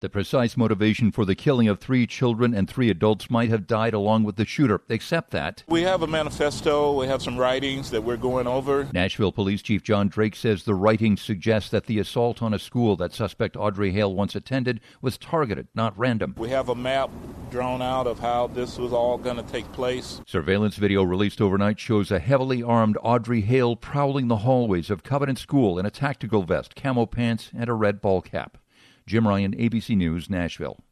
The precise motivation for the killing of three children and three adults might have died along with the shooter, except that. We have a manifesto, we have some writings that we're going over. Nashville Police Chief John Drake says the writings suggest that the assault on a school that suspect Audrey Hale once attended was targeted, not random. We have a map drawn out of how this was all going to take place. Surveillance video released overnight shows a heavily armed Audrey Hale prowling the hallways of Covenant School in a tactical vest, camo pants, and a red ball cap. Jim Ryan, ABC News, Nashville.